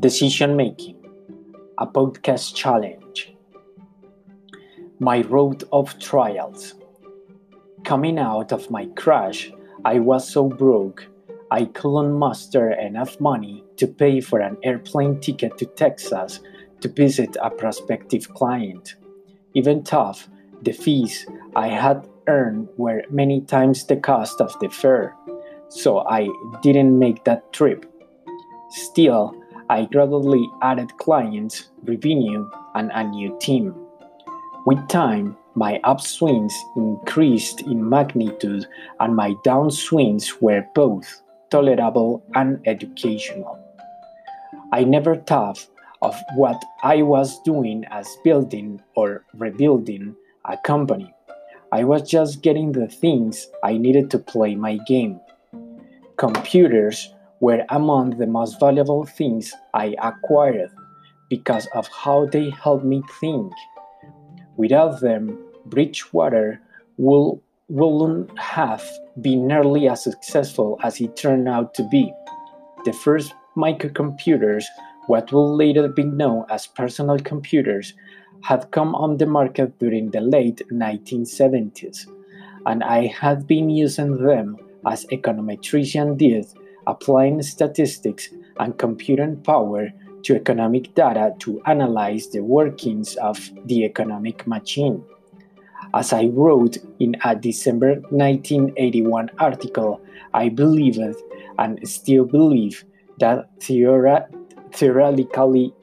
Decision Making, a podcast challenge. My road of trials. Coming out of my crash, I was so broke I couldn't muster enough money to pay for an airplane ticket to Texas to visit a prospective client. Even tough, the fees I had earned were many times the cost of the fare, so I didn't make that trip. Still, I gradually added clients, revenue, and a new team. With time, my upswings increased in magnitude and my downswings were both tolerable and educational. I never thought of what I was doing as building or rebuilding a company. I was just getting the things I needed to play my game. Computers were among the most valuable things I acquired because of how they helped me think. Without them, Bridgewater will, wouldn't have been nearly as successful as it turned out to be. The first microcomputers, what will later be known as personal computers, had come on the market during the late 1970s, and I had been using them as econometrician did applying statistics and computing power to economic data to analyze the workings of the economic machine. As I wrote in a December 1981 article, I believed and still believe that theoretically,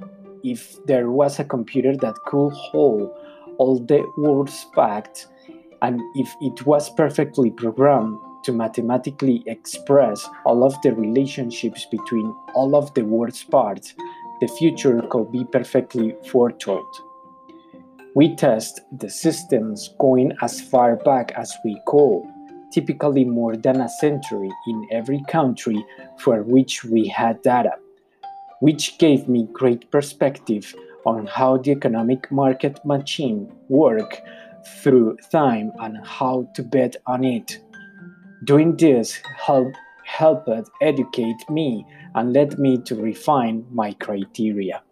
if there was a computer that could hold all the world's facts and if it was perfectly programmed to mathematically express all of the relationships between all of the world's parts, the future could be perfectly foretold. We test the systems going as far back as we go, typically more than a century in every country for which we had data, which gave me great perspective on how the economic market machine worked through time and how to bet on it. Doing this helped, helped educate me and led me to refine my criteria.